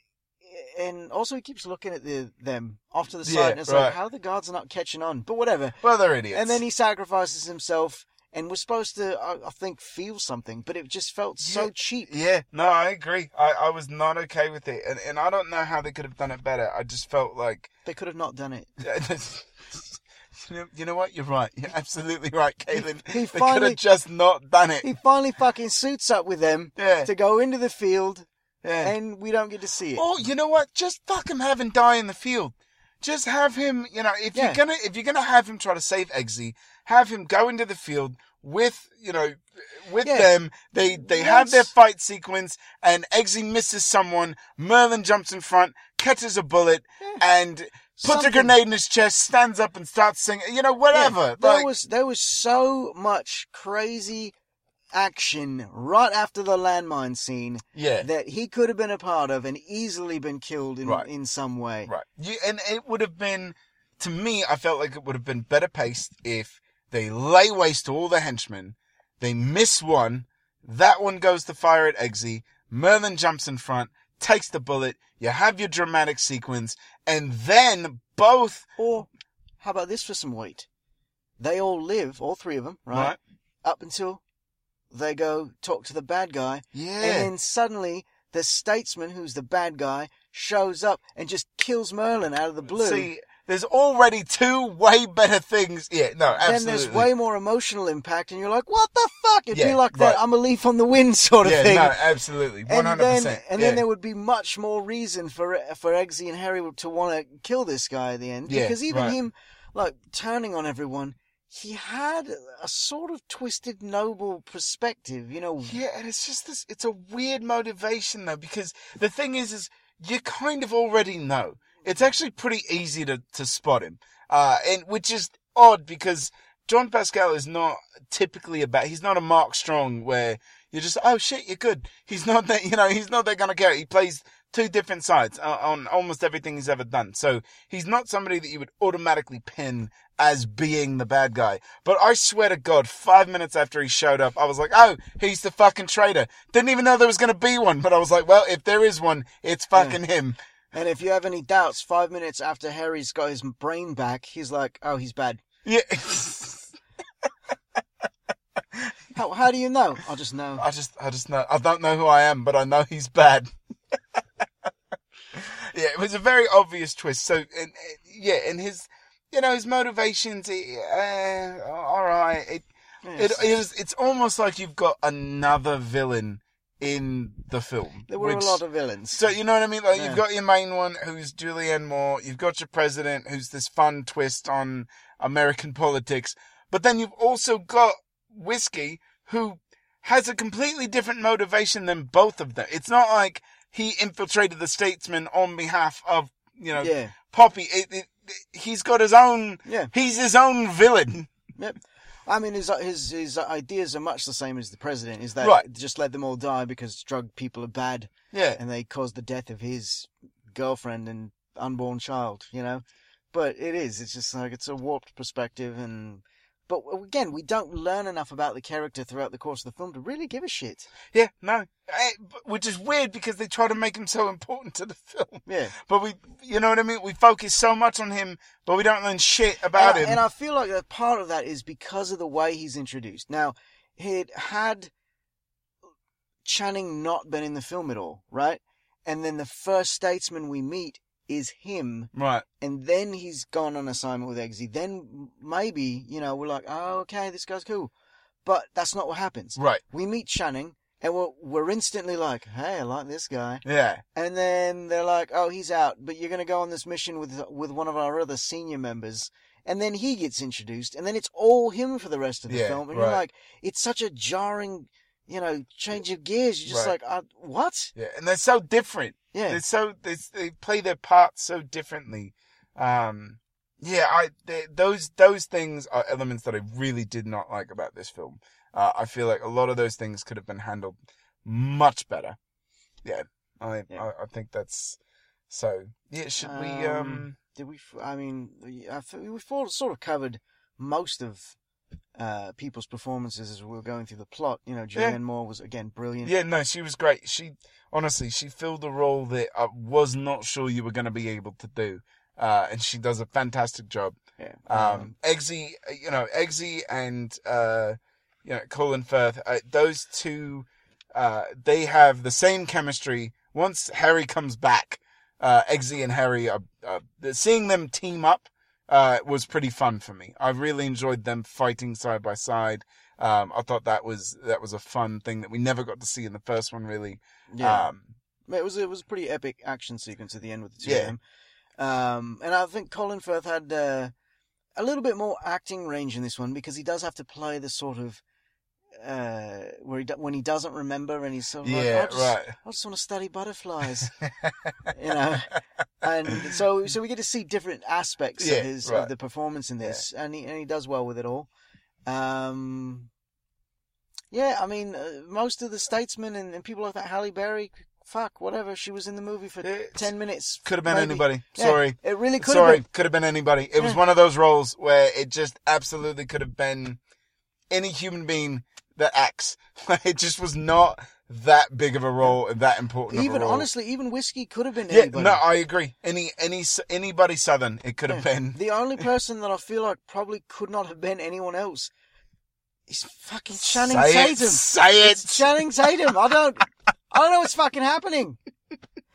Speaker 2: and also he keeps looking at the them off to the side,
Speaker 1: Yeah,
Speaker 2: and it's
Speaker 1: right.
Speaker 2: like, how the guards are not catching on, but whatever.
Speaker 1: well, they're idiots.
Speaker 2: And then he sacrifices himself, and we're supposed to, I, I think, feel something, but it just felt so cheap.
Speaker 1: Yeah, no, I agree. I, I was not okay with it, and and I don't know how they could have done it better. I just felt like,
Speaker 2: They could have not done it.
Speaker 1: you know, you know what? You're right. You're absolutely right, Caitlin.
Speaker 2: he
Speaker 1: they could have just not done it.
Speaker 2: He finally fucking suits up with them
Speaker 1: Yeah,
Speaker 2: to go into the field,
Speaker 1: yeah.
Speaker 2: and we don't get to see it.
Speaker 1: Or you know what? Just fuck him, have him die in the field. Just have him. You know, if
Speaker 2: Yeah.
Speaker 1: you're gonna if you're gonna have him try to save Eggsy, have him go into the field with you know with
Speaker 2: Yeah.
Speaker 1: them. They they have
Speaker 2: Once-
Speaker 1: their fight sequence, and Eggsy misses someone. Merlin jumps in front, catches a bullet,
Speaker 2: Yeah.
Speaker 1: and puts a
Speaker 2: Something-
Speaker 1: grenade in his chest, stands up and starts singing. You know,
Speaker 2: Yeah,
Speaker 1: whatever.
Speaker 2: there
Speaker 1: Like,
Speaker 2: was there was so much crazy action right after the landmine scene
Speaker 1: yeah.
Speaker 2: that he could have been a part of and easily been killed in
Speaker 1: Right.
Speaker 2: in some way.
Speaker 1: Right. You, and it would have been, to me, I felt like it would have been better paced if they lay waste to all the henchmen, they miss one, that one goes to fire at Eggsy, Merlin jumps in front, takes the bullet, you have your dramatic sequence, and then both,
Speaker 2: Or how about this for some weight? They all live, all three of them, right?
Speaker 1: right?
Speaker 2: Up until they go talk to the bad guy,
Speaker 1: Yeah.
Speaker 2: and then suddenly the statesman, who's the bad guy, shows up and just kills Merlin out of the blue.
Speaker 1: See, there's already two way better things. Yeah, no, absolutely.
Speaker 2: then there's way more emotional impact, and you're like, "What the fuck?" It'd
Speaker 1: Yeah,
Speaker 2: be like
Speaker 1: right.
Speaker 2: that "I'm a leaf on the wind" sort of thing.
Speaker 1: yeah,
Speaker 2: thing.
Speaker 1: no, absolutely. 100%.
Speaker 2: and then, and
Speaker 1: yeah.
Speaker 2: then there would be much more reason for for Eggsy and Harry to want to kill this guy at the end,
Speaker 1: Yeah,
Speaker 2: because even
Speaker 1: right.
Speaker 2: him, like turning on everyone, he had a sort of twisted, noble perspective. You know,
Speaker 1: Yeah, and it's just this. It's a weird motivation though, because the thing is, is you kind of already know. It's actually pretty easy to to spot him, uh, and which is odd because John Pascal is not typically about. He's not a Mark Strong where you're just oh shit, you're good. He's not that. You know, he's not that kind of character. He plays two different sides uh, on almost everything he's ever done. So he's not somebody that you would automatically pin as being the bad guy. But I swear to God, five minutes after he showed up, I was like, oh, he's the fucking traitor. Didn't even know there was going to be one. But I was like, well, if there is one, it's fucking him.
Speaker 2: and if you have any doubts, five minutes after Harry's got his brain back, he's like, "Oh, he's bad."
Speaker 1: Yeah.
Speaker 2: How how do you know? I just know.
Speaker 1: I just, I just know. I don't know who I am, but I know he's bad. yeah, it was a very obvious twist. So, and, yeah, and his, you know, his motivations, uh, all right. It, it, it was, it's almost like you've got another villain in the film.
Speaker 2: there were
Speaker 1: which-
Speaker 2: a lot of villains.
Speaker 1: So you know what I mean? Like
Speaker 2: Yeah.
Speaker 1: you've got your main one who's Julianne Moore. You've got your president who's this fun twist on American politics. But then you've also got Whiskey who has a completely different motivation than both of them. It's not like he infiltrated the statesman on behalf of, you know,
Speaker 2: yeah,
Speaker 1: Poppy. It, it, he's got his own,
Speaker 2: yeah.
Speaker 1: he's his own villain.
Speaker 2: Yep. I mean, his his his ideas are much the same as the president. Is that
Speaker 1: Right.
Speaker 2: just let them all die because drug people are bad
Speaker 1: Yeah.
Speaker 2: and they caused the death of his girlfriend and unborn child. You know, but it is. It's just like it's a warped perspective, and but again, we don't learn enough about the character throughout the course of the film to really give a shit.
Speaker 1: Yeah, no. Eh, Which is weird because they try to make him so important to the film.
Speaker 2: Yeah.
Speaker 1: But we, you know what I mean? We focus so much on him, but we don't learn shit about
Speaker 2: and, I,
Speaker 1: him.
Speaker 2: and I feel like that part of that is because of the way he's introduced. Now, he'd had Channing not been in the film at all, right? And then the first statesman we meet is him,
Speaker 1: right.
Speaker 2: and then he's gone on assignment with Eggsy. Then maybe, you know, we're like, oh, okay, this guy's cool. But that's not what happens.
Speaker 1: Right.
Speaker 2: We meet Channing, and we're, we're instantly like, hey, I like this guy.
Speaker 1: Yeah.
Speaker 2: And then they're like, "Oh, he's out, but you're going to go on this mission with with one of our other senior members." And then he gets introduced, and then it's all him for the rest of the
Speaker 1: Yeah,
Speaker 2: film. And you're like, it's such a jarring, you know, change of gears. You're just
Speaker 1: Right.
Speaker 2: like, uh, what?
Speaker 1: Yeah. And they're so different.
Speaker 2: Yeah,
Speaker 1: They're so, they, they play their parts so differently. Um, yeah, I th those those things are elements that I really did not like about this film. Uh, I feel like a lot of those things could have been handled much better. Yeah, I
Speaker 2: Yeah.
Speaker 1: I, I think that's so. Yeah, should we?
Speaker 2: Um,
Speaker 1: Um,
Speaker 2: Did we? I mean, I we've sort of covered most of uh, people's performances as we were going through the plot. You know, Julianne Moore was again brilliant.
Speaker 1: yeah, no, she was great. She honestly, she filled the role that I was not sure you were going to be able to do, uh, and she does a fantastic job.
Speaker 2: Yeah.
Speaker 1: Um, Eggsy, you know, Eggsy and, uh, you know, Colin Firth, uh, those two, uh, they have the same chemistry. Once Harry comes back, uh, Eggsy and Harry are, uh, seeing them team up, uh, was pretty fun for me. I really enjoyed them fighting side by side. Um, I thought that was, that was a fun thing that we never got to see in the first one, really.
Speaker 2: yeah.
Speaker 1: Um,
Speaker 2: It was it was a pretty epic action sequence at the end with the two
Speaker 1: Yeah.
Speaker 2: of them. Um, and I think Colin Firth had uh, a little bit more acting range in this one because he does have to play the sort of uh, where he do- when he doesn't remember and he's sort of like,
Speaker 1: yeah,
Speaker 2: I just,
Speaker 1: right.
Speaker 2: I just want to study butterflies, you know. And so so we get to see different aspects
Speaker 1: Yeah,
Speaker 2: of his
Speaker 1: right.
Speaker 2: of the performance in this, and he and he does well with it all. Um, yeah, I mean, uh, most of the statesmen and, and people like that, Halle Berry, fuck, whatever, she was in the movie for
Speaker 1: It's-
Speaker 2: ten minutes.
Speaker 1: Could have been
Speaker 2: maybe.
Speaker 1: anybody.
Speaker 2: Yeah,
Speaker 1: Sorry.
Speaker 2: it really could
Speaker 1: Sorry,
Speaker 2: have
Speaker 1: could have been anybody. It was one of those roles where it just absolutely could have been any human being that acts. it just was not that big of a role, that important.
Speaker 2: Even
Speaker 1: of a role.
Speaker 2: honestly, even whiskey could have been
Speaker 1: yeah,
Speaker 2: anybody.
Speaker 1: no, I agree. Any, any, anybody southern, it could have been.
Speaker 2: The only person that I feel like probably could not have been anyone else is fucking Channing
Speaker 1: say
Speaker 2: Tatum.
Speaker 1: It, say it.
Speaker 2: It's Channing Tatum. I don't, I don't know what's fucking happening.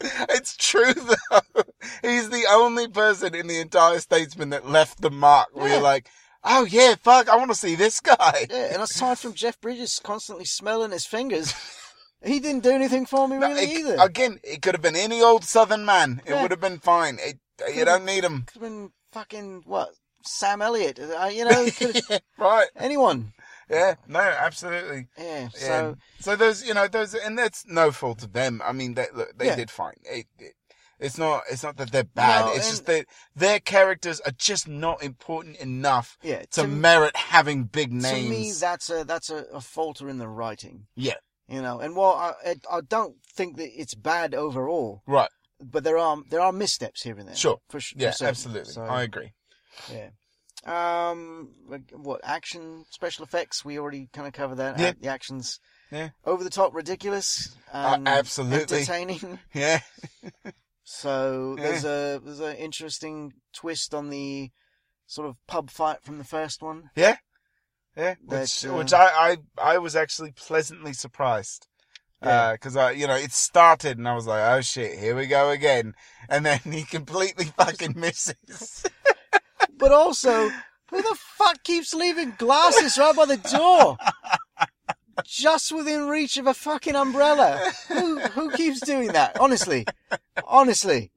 Speaker 1: It's true though. He's the only person in the entire statesman that left the mark. Where
Speaker 2: Yeah.
Speaker 1: you're like, oh yeah, fuck, I want to see this guy.
Speaker 2: Yeah, and aside from Jeff Bridges constantly smelling his fingers, he didn't do anything for me really
Speaker 1: it-
Speaker 2: either.
Speaker 1: Again, it could have been any old southern man. It
Speaker 2: Yeah.
Speaker 1: would have been fine. It, you don't need him.
Speaker 2: Could have been fucking what Sam Elliott. Uh, you know, have,
Speaker 1: right.
Speaker 2: anyone.
Speaker 1: Yeah, no, absolutely.
Speaker 2: Yeah.
Speaker 1: Yeah.
Speaker 2: So
Speaker 1: so those, you know, those, and that's no fault of them. I mean, they look, they
Speaker 2: Yeah.
Speaker 1: did fine. It, it, it's not, it's not that they're bad.
Speaker 2: No,
Speaker 1: it's just that their characters are just not important enough
Speaker 2: yeah,
Speaker 1: to
Speaker 2: to,
Speaker 1: merit having big names.
Speaker 2: to me that's a that's a, a falter in the writing.
Speaker 1: Yeah.
Speaker 2: You know, and while I I I don't think that it's bad overall,
Speaker 1: right.
Speaker 2: but there are there are missteps here and there.
Speaker 1: Sure.
Speaker 2: For, for
Speaker 1: Yeah,
Speaker 2: certain.
Speaker 1: absolutely.
Speaker 2: So,
Speaker 1: I agree.
Speaker 2: yeah. Um, what action special effects? We already kind of covered that.
Speaker 1: Yeah.
Speaker 2: Uh, the actions.
Speaker 1: Yeah.
Speaker 2: Over the top, ridiculous.
Speaker 1: Uh, absolutely.
Speaker 2: Entertaining.
Speaker 1: Yeah.
Speaker 2: So
Speaker 1: Yeah.
Speaker 2: there's a there's an interesting twist on the sort of pub fight from the first one.
Speaker 1: Yeah. Which,
Speaker 2: That, uh,
Speaker 1: which I, I, I was actually pleasantly surprised.
Speaker 2: Yeah.
Speaker 1: Uh 'cause I, you know, it started and I was like, oh shit, here we go again. And then he completely fucking misses.
Speaker 2: But also, who the fuck keeps leaving glasses right by the door? Just within reach of a fucking umbrella. Who who keeps doing that? Honestly. Honestly.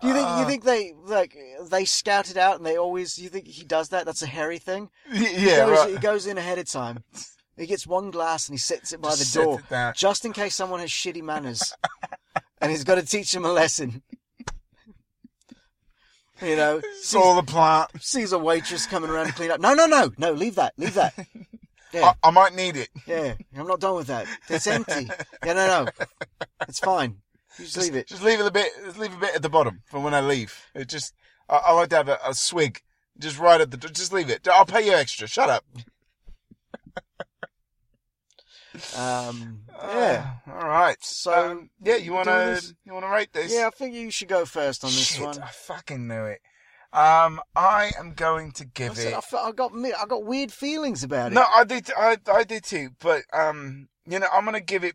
Speaker 2: Do you think you
Speaker 1: Uh,
Speaker 2: think they like they scout it out and they always you think he does that? That's a Harry thing?
Speaker 1: yeah,
Speaker 2: he goes,
Speaker 1: right.
Speaker 2: he goes in ahead of time. He gets one glass and he sets it by
Speaker 1: Just
Speaker 2: the door.
Speaker 1: it down.
Speaker 2: Just in case someone has shitty manners. and he's got to teach them a lesson. You know,
Speaker 1: It's
Speaker 2: sees,
Speaker 1: all the plant.
Speaker 2: sees a waitress coming around to clean up. No, no, no, no, leave that, leave that. Yeah,
Speaker 1: I, I might need it.
Speaker 2: yeah, I'm not done with that. It's empty. Yeah, no, no, it's fine. You just leave it.
Speaker 1: Just leave it a bit. Just leave a bit at the bottom for when I leave. It just. I, I like to have a, a swig. Just right at the. Just leave it. I'll pay you extra. Shut up.
Speaker 2: Um, yeah.
Speaker 1: Uh, all right.
Speaker 2: So,
Speaker 1: Um, yeah, you wanna you wanna rate this?
Speaker 2: Yeah, I think you should go first on this
Speaker 1: Shit,
Speaker 2: one.
Speaker 1: I fucking knew it. Um, I am going to
Speaker 2: I,
Speaker 1: give
Speaker 2: said,
Speaker 1: it.
Speaker 2: I, I got I got weird feelings about it.
Speaker 1: No, I did. I I did too. But um, you know, I'm gonna give it.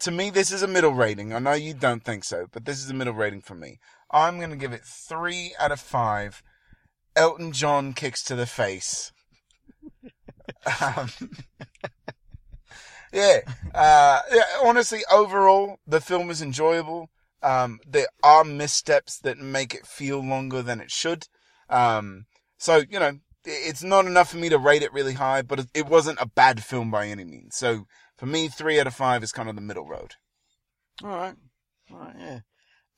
Speaker 1: To me, this is a middle rating. I know you don't think so, but this is a middle rating for me. I'm gonna give it three out of five. Elton John kicks to the face. um, yeah, uh, yeah. Honestly, overall, the film is enjoyable. Um, there are missteps that make it feel longer than it should. Um, so you know, it's not enough for me to rate it really high, but it- wasn't a bad film by any means. So for me, three out of five is kind of the middle road.
Speaker 2: All right. All right, yeah.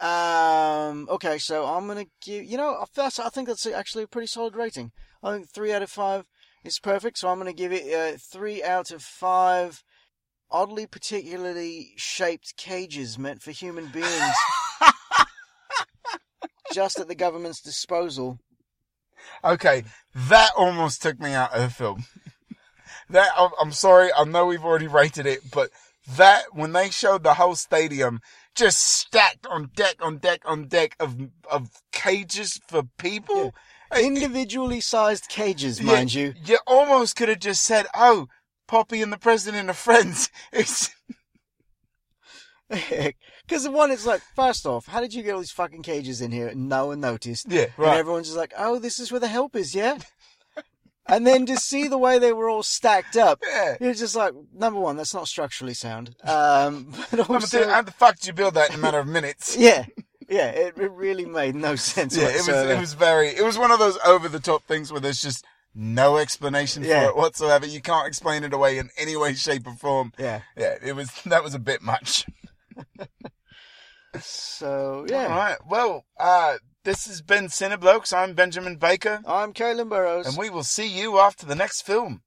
Speaker 2: Um. Okay, so I'm gonna give. You know, that's. I think that's actually a pretty solid rating. I think three out of five is perfect. So I'm gonna give it uh, three out of five. Oddly, particularly shaped cages meant for human beings, just at the government's disposal.
Speaker 1: Okay, that almost took me out of the film. that I'm, I'm sorry, I know we've already rated it, but that when they showed the whole stadium just stacked on deck on deck on deck of of cages for people.
Speaker 2: Yeah. Individually sized cages, mind
Speaker 1: yeah,
Speaker 2: you.
Speaker 1: You almost could have just said, "Oh, Poppy and the President are friends." It's
Speaker 2: because the one is like, first off, how did you get all these fucking cages in here and no one noticed?
Speaker 1: Yeah, right.
Speaker 2: And everyone's just like, oh, this is where the help is, yeah? and then to see the way they were all stacked up,
Speaker 1: yeah.
Speaker 2: you're just like, number one, that's not structurally sound. Um, but also,
Speaker 1: how the fuck did you build that in a matter of minutes?
Speaker 2: yeah. Yeah, it, it really made no sense.
Speaker 1: Yeah, it was it was very it was one of those over the top things where there's just no explanation
Speaker 2: Yeah.
Speaker 1: for it whatsoever. You can't explain it away in any way, shape, or form.
Speaker 2: Yeah.
Speaker 1: Yeah, it was that was a bit much.
Speaker 2: So yeah, All
Speaker 1: right. Well, uh, this has been Cineblokes. I'm Benjamin Baker,
Speaker 2: I'm Kaylin Burrows.
Speaker 1: and we will see you after the next film.